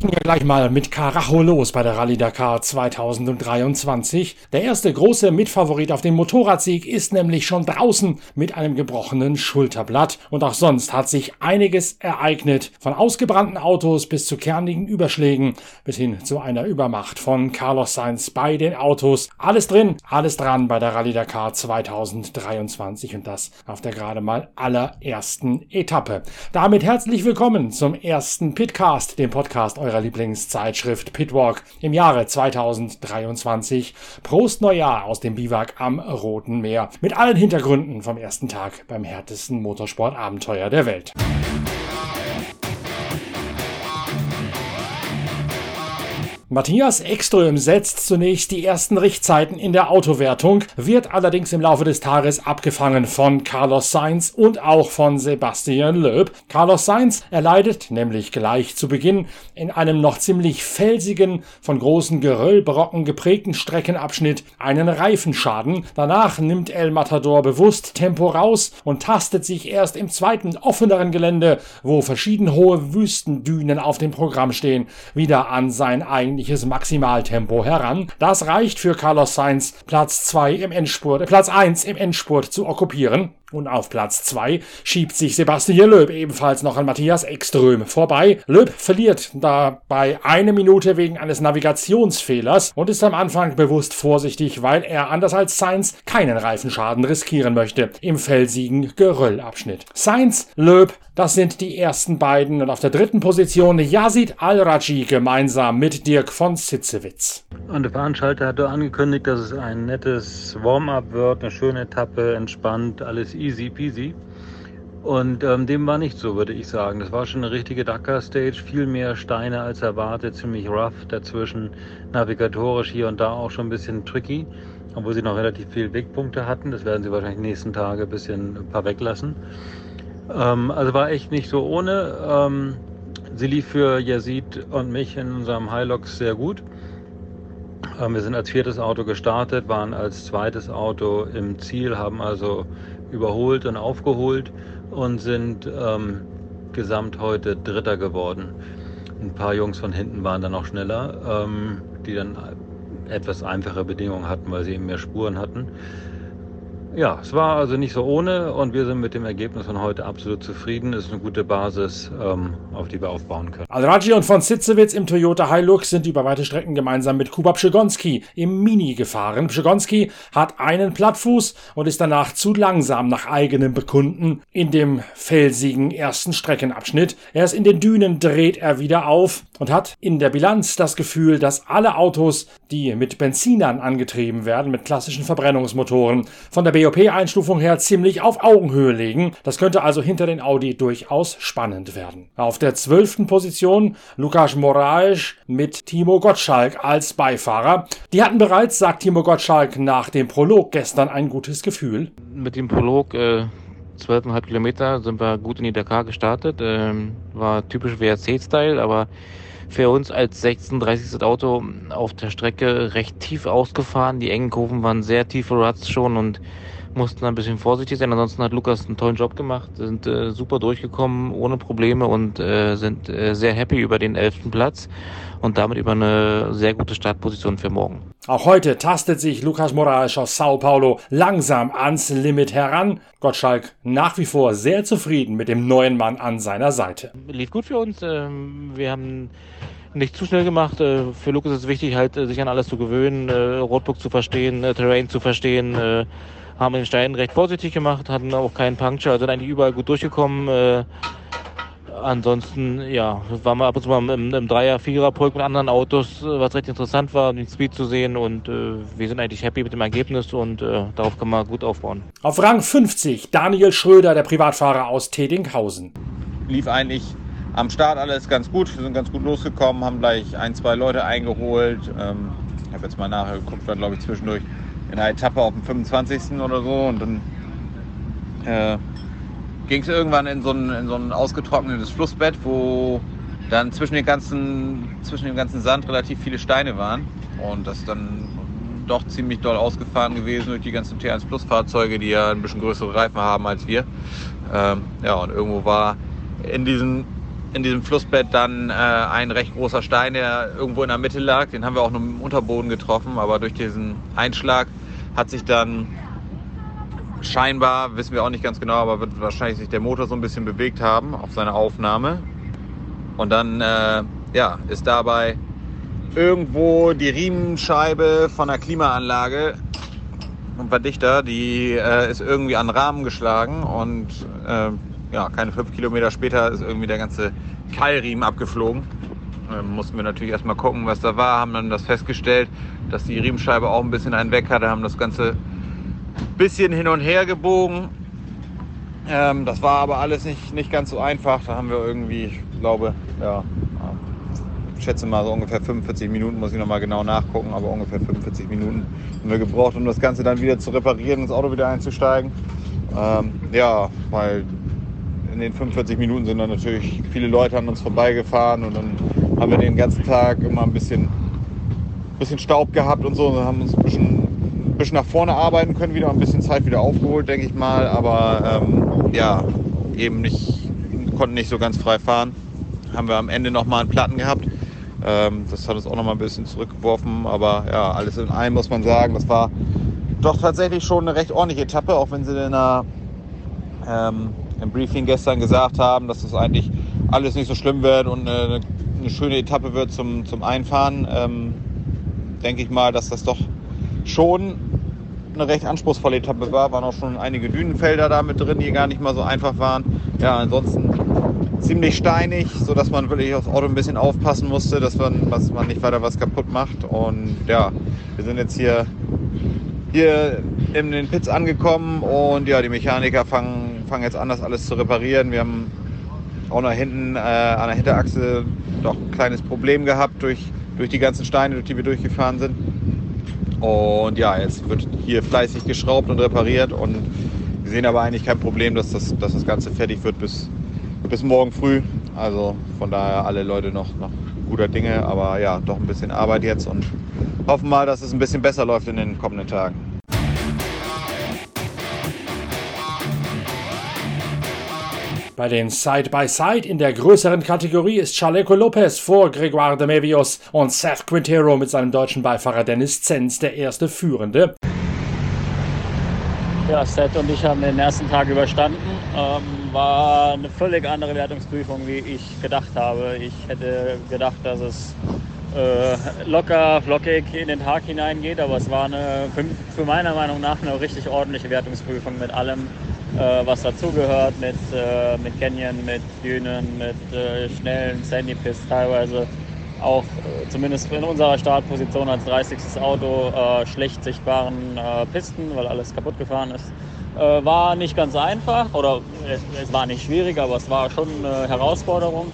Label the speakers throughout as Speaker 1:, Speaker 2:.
Speaker 1: ging ja gleich mal mit Karacho los bei der Rallye Dakar 2023. Der erste große Mitfavorit auf den Motorradsieg ist nämlich schon draußen mit einem gebrochenen Schulterblatt. Und auch sonst hat sich einiges ereignet. Von ausgebrannten Autos bis zu kernigen Überschlägen bis hin zu einer Übermacht von Carlos Sainz bei den Autos. Alles drin, alles dran bei der Rallye Dakar 2023 und das auf der gerade mal allerersten Etappe. Damit herzlich willkommen zum ersten Pitcast, dem Podcast eurer Lieblingszeitschrift Pitwalk im Jahre 2023. Prost Neujahr aus dem Biwak am Roten Meer mit allen Hintergründen vom ersten Tag beim härtesten Motorsportabenteuer der Welt. Matthias Ekström setzt zunächst die ersten Richtzeiten in der Autowertung, wird allerdings im Laufe des Tages abgefangen von Carlos Sainz und auch von Sebastian Loeb. Carlos Sainz erleidet nämlich gleich zu Beginn in einem noch ziemlich felsigen, von großen Geröllbrocken geprägten Streckenabschnitt einen Reifenschaden. Danach nimmt El Matador bewusst Tempo raus und tastet sich erst im zweiten offeneren Gelände, wo verschieden hohe Wüstendünen auf dem Programm stehen, wieder an sein eigenes eigentliches Maximaltempo heran. Das reicht für Carlos Sainz, Platz 2 im Endspurt, Platz 1 im Endspurt zu okkupieren. Und auf Platz 2 schiebt sich Sebastian Löb ebenfalls noch an Matthias Ekström vorbei. Löb verliert dabei eine Minute wegen eines Navigationsfehlers und ist am Anfang bewusst vorsichtig, weil er anders als Sainz keinen Reifenschaden riskieren möchte im felsigen Geröllabschnitt. Sainz, Löb, das sind die ersten beiden und auf der dritten Position Yazid Al-Raji gemeinsam mit Dirk von Sitzewitz.
Speaker 2: Und der Veranstalter hatte angekündigt, dass es ein nettes Warm-up wird, eine schöne Etappe, entspannt, alles easy peasy. Und ähm, dem war nicht so, würde ich sagen. Das war schon eine richtige Dakar-Stage, viel mehr Steine als erwartet, ziemlich rough dazwischen, navigatorisch hier und da auch schon ein bisschen tricky, obwohl sie noch relativ viele Wegpunkte hatten. Das werden sie wahrscheinlich nächsten Tage ein bisschen ein paar weglassen. Ähm, also war echt nicht so ohne. Ähm, sie lief für Yazid und mich in unserem Hilux sehr gut. Ähm, wir sind als viertes Auto gestartet, waren als zweites Auto im Ziel, haben also überholt und aufgeholt und sind ähm, gesamt heute Dritter geworden. Ein paar Jungs von hinten waren dann auch schneller, ähm, die dann etwas einfache Bedingungen hatten, weil sie eben mehr Spuren hatten. Ja, es war also nicht so ohne und wir sind mit dem Ergebnis von heute absolut zufrieden. Es ist eine gute Basis, ähm, auf die wir aufbauen können.
Speaker 1: Al-Raji und von Sitzewitz im Toyota Hilux sind über weite Strecken gemeinsam mit Kuba Pszegonski im Mini gefahren. Pszegonski hat einen Plattfuß und ist danach zu langsam nach eigenem Bekunden in dem felsigen ersten Streckenabschnitt. Erst in den Dünen dreht er wieder auf und hat in der Bilanz das Gefühl, dass alle Autos, die mit Benzinern angetrieben werden, mit klassischen Verbrennungsmotoren, von der BO BOP-Einstufung her ziemlich auf Augenhöhe legen. Das könnte also hinter den Audi durchaus spannend werden. Auf der zwölften Position Lukas Moraes mit Timo Gottschalk als Beifahrer. Die hatten bereits, sagt Timo Gottschalk, nach dem Prolog gestern ein gutes Gefühl.
Speaker 3: Mit dem Prolog äh, 12,5 Kilometer sind wir gut in die Dakar gestartet. Ähm, war typisch WRC-Style, aber für uns als 36. Auto auf der Strecke recht tief ausgefahren. Die engen Kurven waren sehr tiefe Ruts schon und mussten ein bisschen vorsichtig sein. Ansonsten hat Lukas einen tollen Job gemacht, sind äh, super durchgekommen, ohne Probleme und äh, sind äh, sehr happy über den elften Platz und damit über eine sehr gute Startposition für morgen.
Speaker 1: Auch heute tastet sich Lukas Moraes aus Sao Paulo langsam ans Limit heran. Gottschalk nach wie vor sehr zufrieden mit dem neuen Mann an seiner Seite.
Speaker 3: Lief gut für uns. Ähm, wir haben nicht zu schnell gemacht. Äh, für Lukas ist es wichtig, halt äh, sich an alles zu gewöhnen, äh, Rotbook zu verstehen, Terrain zu verstehen haben den Stein recht vorsichtig gemacht, hatten auch keinen Puncture, sind eigentlich überall gut durchgekommen. Äh, ansonsten, ja, waren wir ab und zu mal im, im Dreier-, Vierer-Pulk mit anderen Autos, was recht interessant war, den Speed zu sehen und äh, wir sind eigentlich happy mit dem Ergebnis und äh, darauf kann man gut aufbauen.
Speaker 1: Auf Rang 50 Daniel Schröder, der Privatfahrer aus Tedinghausen.
Speaker 4: Lief eigentlich am Start alles ganz gut, wir sind ganz gut losgekommen, haben gleich ein, zwei Leute eingeholt. Ähm, ich habe jetzt mal nachgeguckt, war glaube ich zwischendurch in einer Etappe auf dem 25. oder so und dann äh, ging es irgendwann in so, ein, in so ein ausgetrocknetes Flussbett, wo dann zwischen, den ganzen, zwischen dem ganzen Sand relativ viele Steine waren und das dann doch ziemlich doll ausgefahren gewesen durch die ganzen T1 Plus Fahrzeuge, die ja ein bisschen größere Reifen haben als wir. Ähm, ja, und irgendwo war in diesen in diesem Flussbett dann äh, ein recht großer Stein, der irgendwo in der Mitte lag. Den haben wir auch nur im Unterboden getroffen, aber durch diesen Einschlag hat sich dann scheinbar, wissen wir auch nicht ganz genau, aber wird wahrscheinlich sich der Motor so ein bisschen bewegt haben auf seine Aufnahme. Und dann äh, ja, ist dabei irgendwo die Riemenscheibe von der Klimaanlage und Verdichter, die äh, ist irgendwie an den Rahmen geschlagen und äh, ja, keine fünf Kilometer später ist irgendwie der ganze Keilriemen abgeflogen. Ähm, mussten wir natürlich erstmal gucken, was da war, haben dann das festgestellt, dass die Riemenscheibe auch ein bisschen einen weg hatte, haben das Ganze ein bisschen hin und her gebogen. Ähm, das war aber alles nicht, nicht ganz so einfach. Da haben wir irgendwie, ich glaube, ja, ich schätze mal so ungefähr 45 Minuten, muss ich nochmal genau nachgucken, aber ungefähr 45 Minuten haben wir gebraucht, um das Ganze dann wieder zu reparieren, ins Auto wieder einzusteigen. Ähm, ja, weil in den 45 Minuten sind dann natürlich viele Leute an uns vorbeigefahren und dann haben wir den ganzen Tag immer ein bisschen, bisschen Staub gehabt und so und haben uns ein bisschen, ein bisschen nach vorne arbeiten können, wieder ein bisschen Zeit wieder aufgeholt, denke ich mal, aber ähm, ja, eben nicht, konnten nicht so ganz frei fahren. Haben wir am Ende nochmal einen Platten gehabt ähm, das hat uns auch noch mal ein bisschen zurückgeworfen. Aber ja, alles in allem muss man sagen, das war doch tatsächlich schon eine recht ordentliche Etappe, auch wenn sie in der, ähm, im Briefing gestern gesagt haben, dass das eigentlich alles nicht so schlimm wird und eine, eine schöne Etappe wird zum, zum Einfahren. Ähm, denke ich mal, dass das doch schon eine recht anspruchsvolle Etappe war. Waren auch schon einige Dünenfelder da mit drin, die gar nicht mal so einfach waren. Ja, ansonsten ziemlich steinig, sodass man wirklich aufs Auto ein bisschen aufpassen musste, dass man, dass man nicht weiter was kaputt macht. Und ja, wir sind jetzt hier, hier in den Pits angekommen und ja, die Mechaniker fangen, fangen jetzt an, das alles zu reparieren. Wir haben auch nach hinten äh, an der Hinterachse doch ein kleines Problem gehabt durch, durch die ganzen Steine, durch die wir durchgefahren sind. Und ja, jetzt wird hier fleißig geschraubt und repariert und wir sehen aber eigentlich kein Problem, dass das, dass das Ganze fertig wird bis, bis morgen früh. Also von daher alle Leute noch, noch guter Dinge, aber ja, doch ein bisschen Arbeit jetzt und hoffen mal, dass es ein bisschen besser läuft in den kommenden Tagen.
Speaker 1: Bei den Side-by-Side -Side in der größeren Kategorie ist Chaleco Lopez vor Gregoire de Mevios und Seth Quintero mit seinem deutschen Beifahrer Dennis Zenz der erste Führende.
Speaker 5: Ja, Seth und ich haben den ersten Tag überstanden. Ähm, war eine völlig andere Wertungsprüfung, wie ich gedacht habe. Ich hätte gedacht, dass es äh, locker, flockig in den Tag hineingeht, aber es war eine, für, für meiner Meinung nach eine richtig ordentliche Wertungsprüfung mit allem, äh, was dazugehört, mit, äh, mit Canyon, mit Dünen, mit äh, schnellen Sandy-Pists teilweise auch äh, zumindest in unserer Startposition als 30. Auto äh, schlecht sichtbaren äh, Pisten, weil alles kaputt gefahren ist. War nicht ganz einfach oder es, es, war nicht schwierig, aber es war schon eine Herausforderung.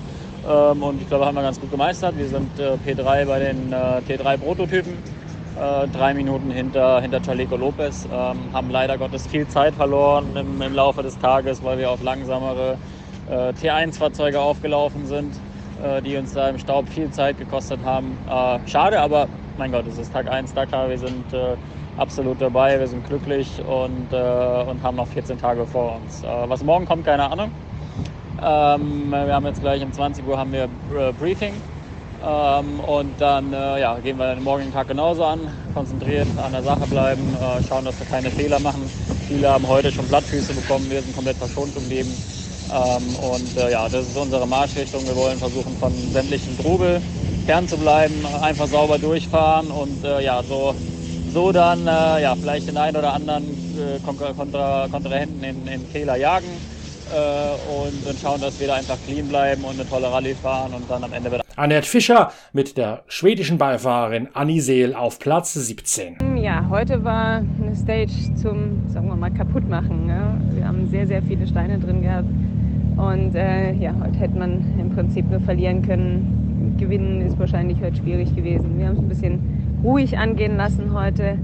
Speaker 5: Ähm, und ich glaube, haben wir ganz gut gemeistert. Wir sind äh, P3 bei den äh, T3-Prototypen, äh, drei Minuten hinter, hinter Chaleco Lopez. Ähm, haben leider Gottes viel Zeit verloren im, im Laufe des Tages, weil wir auf langsamere äh, T1-Fahrzeuge aufgelaufen sind, äh, die uns da im Staub viel Zeit gekostet haben. schade, aber mein Gott, es ist Tag 1 Dakar. Wir sind absolut dabei. Wir sind glücklich und, äh, und haben noch 14 Tage vor uns. Äh, was morgen kommt, keine Ahnung. Ähm, wir haben jetzt gleich um 20 Uhr haben wir äh, Briefing. Ähm, und dann äh, ja, gehen wir den morgigen Tag genauso an, konzentriert an der Sache bleiben, äh, schauen, dass wir keine Fehler machen. Viele haben heute schon Blattfüße bekommen, wir sind komplett verschont geblieben. Ähm, und äh, ja, das ist unsere Marschrichtung. Wir wollen versuchen, von sämtlichen Trubel fern zu bleiben, einfach sauber durchfahren und ja, so so dann äh, ja, vielleicht den einen oder anderen äh, Kontra Kontrahenten in, in Fehler jagen äh, und, und schauen, dass wir da einfach clean bleiben und eine tolle Rallye fahren und dann am Ende wird
Speaker 1: Annette Fischer mit der schwedischen Beifahrerin Anni Seel auf Platz 17.
Speaker 6: Ja, heute war eine Stage zum, sagen wir mal, kaputtmachen. Ne? Wir haben sehr, sehr viele Steine drin gehabt. Und äh, ja, heute hätte man im Prinzip nur verlieren können. Gewinnen ist wahrscheinlich heute schwierig gewesen. Wir haben es ein bisschen ruhig angehen lassen heute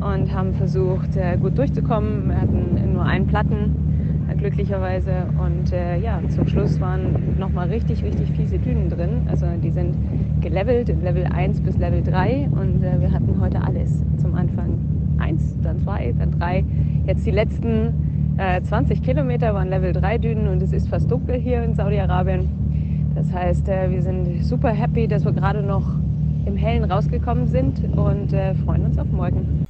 Speaker 6: und haben versucht, äh, gut durchzukommen. Wir hatten nur einen Platten, äh, glücklicherweise. Und äh, ja, zum Schluss waren nochmal richtig, richtig fiese Dünen drin. Also die sind gelevelt, Level 1 bis Level 3. Und äh, wir hatten heute alles. Zum Anfang 1, dann 2, dann 3. Jetzt die letzten 20 äh, Kilometer waren Level 3 Dünen und es ist fast dunkel hier in Saudi-Arabien. Das heißt, äh, wir sind super happy, dass wir gerade noch im Hellen rausgekommen sind und äh, freuen uns auf morgen.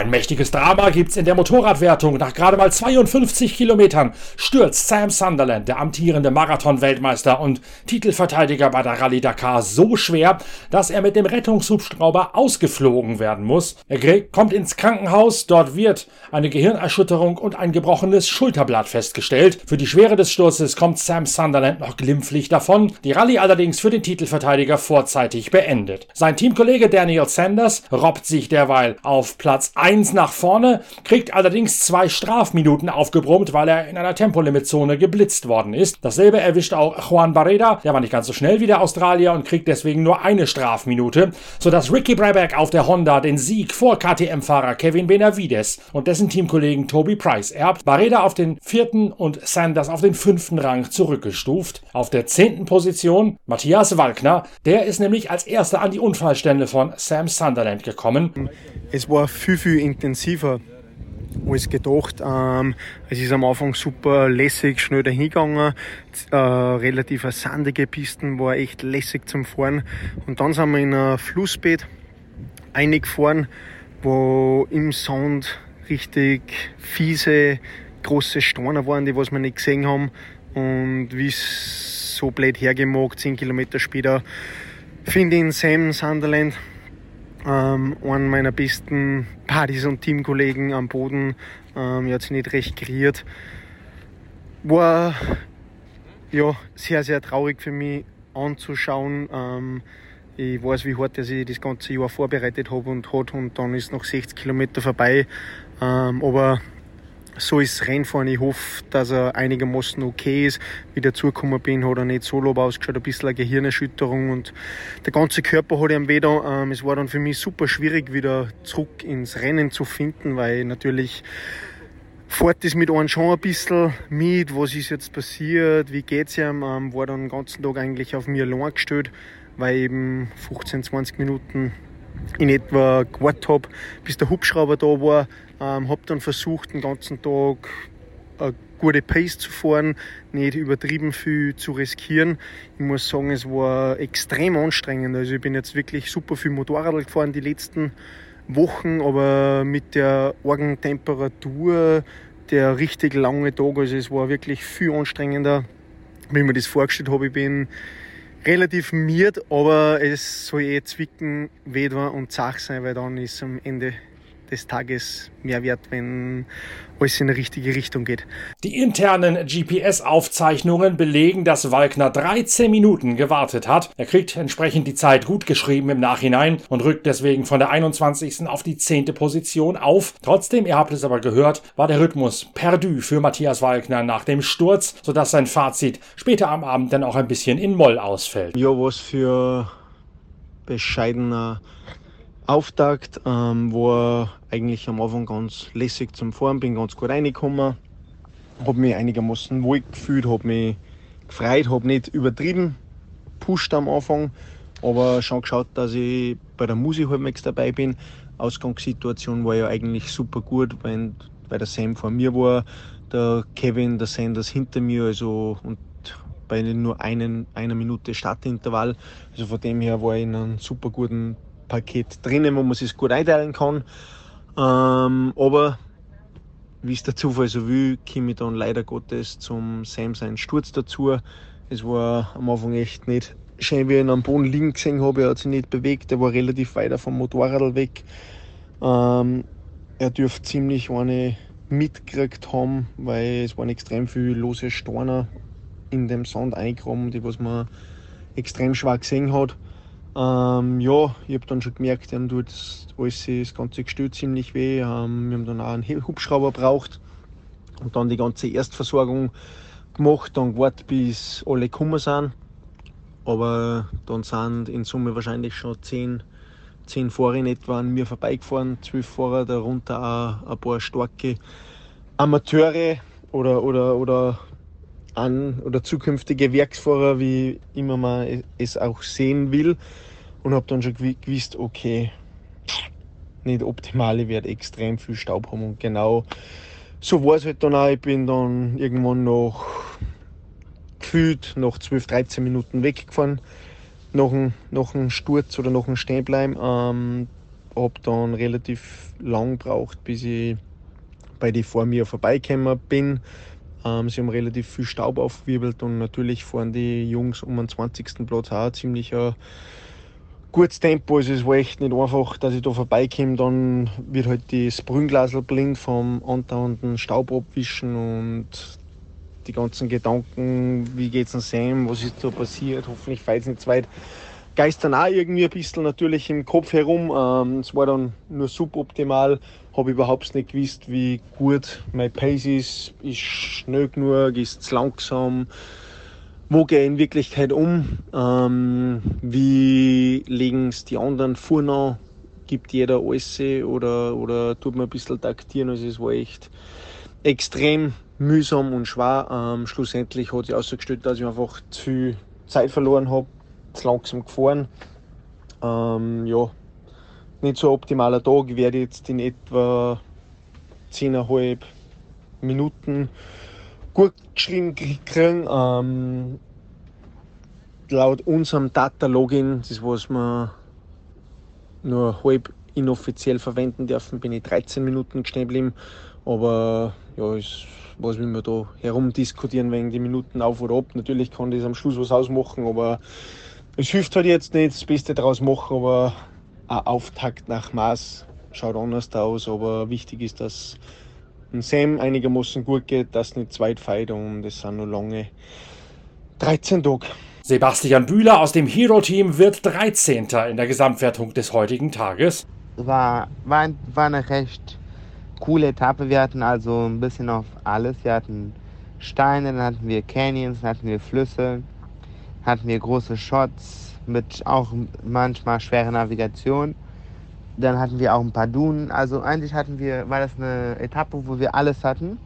Speaker 1: Ein mächtiges Drama gibt's in der Motorradwertung. Nach gerade mal 52 Kilometern stürzt Sam Sunderland, der amtierende Marathon-Weltmeister und Titelverteidiger bei der Rallye Dakar, so schwer, dass er mit dem Rettungshubschrauber ausgeflogen werden muss. Er kommt ins Krankenhaus. Dort wird eine Gehirnerschütterung und ein gebrochenes Schulterblatt festgestellt. Für die Schwere des Sturzes kommt Sam Sunderland noch glimpflich davon. Die Rallye allerdings für den Titelverteidiger vorzeitig beendet. Sein Teamkollege Daniel Sanders robbt sich derweil auf Platz 1 nach vorne, kriegt allerdings zwei Strafminuten aufgebrummt, weil er in einer Tempolimitzone geblitzt worden ist. Dasselbe erwischt auch Juan Barreda, der war nicht ganz so schnell wie der Australier und kriegt deswegen nur eine Strafminute, sodass Ricky Brabeck auf der Honda den Sieg vor KTM-Fahrer Kevin Benavides und dessen Teamkollegen Toby Price erbt. Barreda auf den vierten und Sanders auf den fünften Rang zurückgestuft. Auf der zehnten Position Matthias Walkner, der ist nämlich als erster an die Unfallstelle von Sam Sunderland gekommen.
Speaker 7: Es war viel, viel intensiver als gedacht. Ähm, es ist am Anfang super lässig, schnell dahingegangen. Äh, relativ sandige Pisten, war echt lässig zum Fahren. Und dann sind wir in ein Flussbett eingefahren, wo im Sand richtig fiese, große Steine waren, die was wir nicht gesehen haben. Und wie es so blöd hergemacht, 10 Kilometer später, finde ich in Sam Sunderland ähm, einen meiner besten Partys und Teamkollegen am Boden. Ähm, er hat sich nicht recht geriert. War ja, sehr, sehr traurig für mich anzuschauen. Ähm, ich weiß, wie hart er sich das ganze Jahr vorbereitet hat und hat und dann ist noch 60 Kilometer vorbei. Ähm, aber so ist Rennfahren. Ich hoffe, dass er einigermaßen okay ist. Wie dazugekommen bin, hat er nicht so lob ausgeschaut, ein bisschen eine Gehirnerschütterung und der ganze Körper hat ihm weh da. Ähm, es war dann für mich super schwierig, wieder zurück ins Rennen zu finden, weil natürlich fährt das mit einem schon ein bisschen mit, was ist jetzt passiert, wie geht's ihm, ähm, war dann den ganzen Tag eigentlich auf mir allein gestellt, weil eben 15, 20 Minuten in etwa gewartet habe, bis der Hubschrauber da war. Ähm, habe dann versucht, den ganzen Tag eine gute Pace zu fahren, nicht übertrieben viel zu riskieren. Ich muss sagen, es war extrem anstrengend. Also ich bin jetzt wirklich super viel Motorrad gefahren die letzten Wochen, aber mit der Temperatur, der richtig lange Tag, also es war wirklich viel anstrengender, wie ich mir das vorgestellt habe. Ich bin relativ miert, aber es soll eh zwicken, weh und zach sein, weil dann ist am Ende des Tages mehr wert, wenn alles in die richtige Richtung geht.
Speaker 1: Die internen GPS-Aufzeichnungen belegen, dass Walkner 13 Minuten gewartet hat. Er kriegt entsprechend die Zeit gut geschrieben im Nachhinein und rückt deswegen von der 21. auf die 10. Position auf. Trotzdem, ihr habt es aber gehört, war der Rhythmus perdu für Matthias Walkner nach dem Sturz, sodass sein Fazit später am Abend dann auch ein bisschen in Moll ausfällt.
Speaker 7: Ja, was für bescheidener Auftakt ähm, war eigentlich am Anfang ganz lässig zum Fahren, bin ganz gut reingekommen, habe mich einigermaßen wohl gefühlt, habe mich gefreut, habe nicht übertrieben pusht am Anfang, aber schon geschaut, dass ich bei der Musik halbwegs dabei bin. Ausgangssituation war ja eigentlich super gut, weil, weil der Sam vor mir war, der Kevin, der Sanders hinter mir, also und bei nur einen, einer Minute Startintervall. Also von dem her war ich in einem super guten Paket drinnen, wo man sich gut einteilen kann. Ähm, aber wie es der Zufall so will, komme ich dann leider Gottes zum Sam seinen Sturz dazu. Es war am Anfang echt nicht schön, wie ich ihn am Boden liegen gesehen habe. Er hat sich nicht bewegt, er war relativ weit vom Motorrad weg. Ähm, er dürfte ziemlich eine mitgekriegt haben, weil es waren extrem viele lose Steine in dem Sand eingegraben, die was man extrem schwer gesehen hat. Ähm, ja, ich habe dann schon gemerkt, ihm tut alles, das ganze Gestell ziemlich weh. Ähm, wir haben dann auch einen Hubschrauber braucht und dann die ganze Erstversorgung gemacht, dann gewartet, bis alle gekommen sind. Aber dann sind in Summe wahrscheinlich schon zehn, zehn Fahrer in etwa an mir vorbeigefahren, zwölf Fahrer, darunter auch ein paar starke Amateure oder, oder, oder an oder zukünftige Werksfahrer, wie immer man es auch sehen will. Und habe dann schon gewusst, okay, nicht optimal, ich werde extrem viel Staub haben. Und genau so war es halt dann auch. Ich bin dann irgendwann noch gefühlt nach 12, 13 Minuten weggefahren. Nach einem, nach einem Sturz oder nach einem Stehenbleiben. Ähm, hab dann relativ lang gebraucht, bis ich bei die vor mir vorbeigekommen bin. Ähm, sie haben relativ viel Staub aufgewirbelt und natürlich fahren die Jungs um den 20. Platz auch ziemlich ein gutes Tempo. Also es war echt nicht einfach, dass ich da vorbeikomme. Dann wird halt das Brünnglasel blind vom andauernden Staub abwischen und die ganzen Gedanken, wie geht's an Sam, was ist da passiert, hoffentlich fällt es nicht zu weit, geistern auch irgendwie ein bisschen natürlich im Kopf herum. Ähm, es war dann nur suboptimal habe überhaupt nicht gewusst, wie gut mein Pace ist. Ist schnell genug, ist es langsam. Wo gehe ich in Wirklichkeit um? Ähm, wie legen es die anderen vorne? Gibt jeder alles oder, oder tut man ein bisschen taktieren? Also es war echt extrem mühsam und schwer. Ähm, schlussendlich hat sich ausgestellt, dass ich einfach zu viel Zeit verloren habe, zu langsam gefahren. Ähm, ja, nicht so optimaler Tag. Ich werde jetzt in etwa 10,5 Minuten gut geschrieben kriegen. Ähm, laut unserem Data-Login, das was wir nur halb inoffiziell verwenden dürfen, bin ich 13 Minuten stehen geblieben. Aber ja, ist, was will man da herumdiskutieren wegen die Minuten auf oder ab. Natürlich kann das am Schluss was ausmachen, aber es hilft halt jetzt nicht das Beste daraus machen, aber ein Auftakt nach Maß schaut anders aus, aber wichtig ist, dass ein Sam einigermaßen gut geht, dass nicht zweit feit und es sind nur lange 13 Tage.
Speaker 1: Sebastian Bühler aus dem Hero-Team wird 13. in der Gesamtwertung des heutigen Tages.
Speaker 8: War, war, war eine recht coole Etappe. Wir hatten also ein bisschen auf alles. Wir hatten Steine, dann hatten wir Canyons, dann hatten wir Flüsse, hatten wir große Shots, mit auch manchmal schwerer Navigation. Dann hatten wir auch ein paar Dunen. Also eigentlich hatten wir, war das eine Etappe, wo wir alles hatten.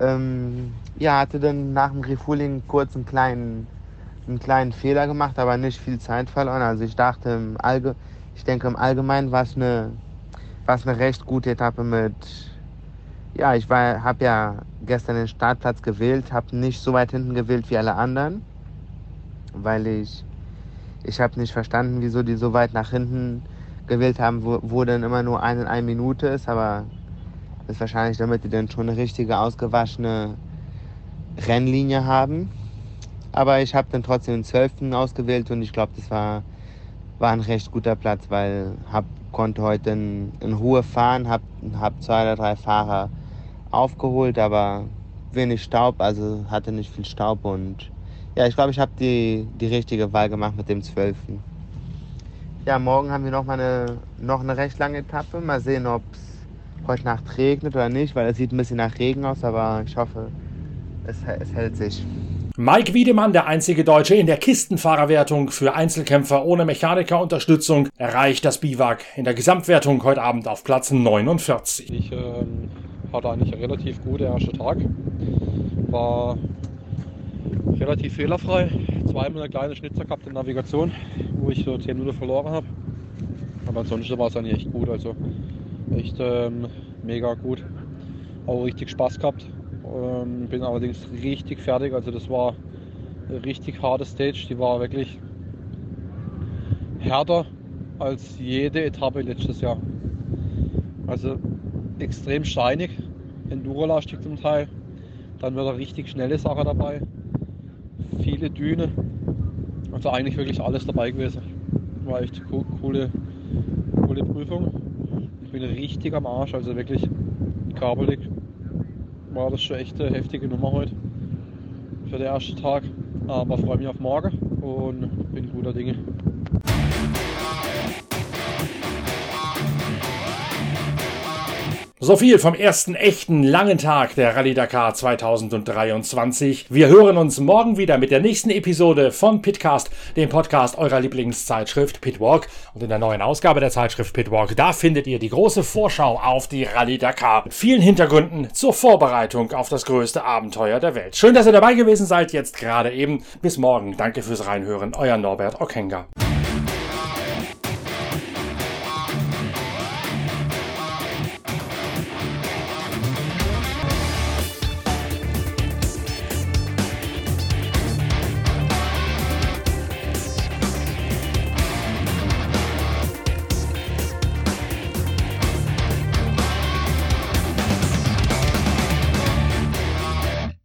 Speaker 8: Ähm, ja, hatte dann nach dem Refueling kurz einen kleinen, einen kleinen Fehler gemacht, aber nicht viel Zeit verloren. Also ich dachte, im Allge ich denke im Allgemeinen war es eine, eine recht gute Etappe mit, ja, ich habe ja gestern den Startplatz gewählt, habe nicht so weit hinten gewählt wie alle anderen weil ich, ich habe nicht verstanden, wieso die so weit nach hinten gewählt haben, wo, wo dann immer nur eine, eine Minute ist, aber das ist wahrscheinlich, damit die dann schon eine richtige ausgewaschene Rennlinie haben. Aber ich habe dann trotzdem den 12. ausgewählt und ich glaube, das war, war ein recht guter Platz, weil hab, konnte heute in, in Ruhe fahren, habe hab zwei oder drei Fahrer aufgeholt, aber wenig Staub, also hatte nicht viel Staub und ja, ich glaube, ich habe die, die richtige Wahl gemacht mit dem 12. Ja, morgen haben wir noch mal eine, noch eine recht lange Etappe. Mal sehen, ob es heute Nacht regnet oder nicht, weil es sieht ein bisschen nach Regen aus, aber ich hoffe, es, es hält sich.
Speaker 1: Mike Wiedemann, der einzige Deutsche in der Kistenfahrerwertung für Einzelkämpfer ohne Mechanikerunterstützung, erreicht das Biwak in der Gesamtwertung heute Abend auf Platz 49.
Speaker 9: Ich ähm, hatte eigentlich einen relativ guten ersten Tag. War relativ fehlerfrei. Zweimal eine kleine Schnitzer gehabt in Navigation, wo ich so 10 Minuten verloren habe. Aber ansonsten war es eigentlich echt gut. Also echt ähm, mega gut. Auch richtig Spaß gehabt. Ähm, bin allerdings richtig fertig. Also das war eine richtig harte Stage. Die war wirklich härter als jede Etappe letztes Jahr. Also extrem steinig, Enduro-lastig zum Teil. Dann wird eine richtig schnelle Sache dabei viele Düne. Also eigentlich wirklich alles dabei gewesen. War echt co coole, coole Prüfung. Ich bin richtig am Arsch, also wirklich kabelig. War das schon echt eine heftige Nummer heute für den ersten Tag. Aber freue mich auf morgen und bin guter Dinge.
Speaker 1: So viel vom ersten echten langen Tag der Rallye Dakar 2023. Wir hören uns morgen wieder mit der nächsten Episode von Pitcast, dem Podcast eurer Lieblingszeitschrift Pitwalk. Und in der neuen Ausgabe der Zeitschrift Pitwalk, da findet ihr die große Vorschau auf die Rallye Dakar mit vielen Hintergründen zur Vorbereitung auf das größte Abenteuer der Welt. Schön, dass ihr dabei gewesen seid, jetzt gerade eben. Bis morgen. Danke fürs Reinhören. Euer Norbert Okenga.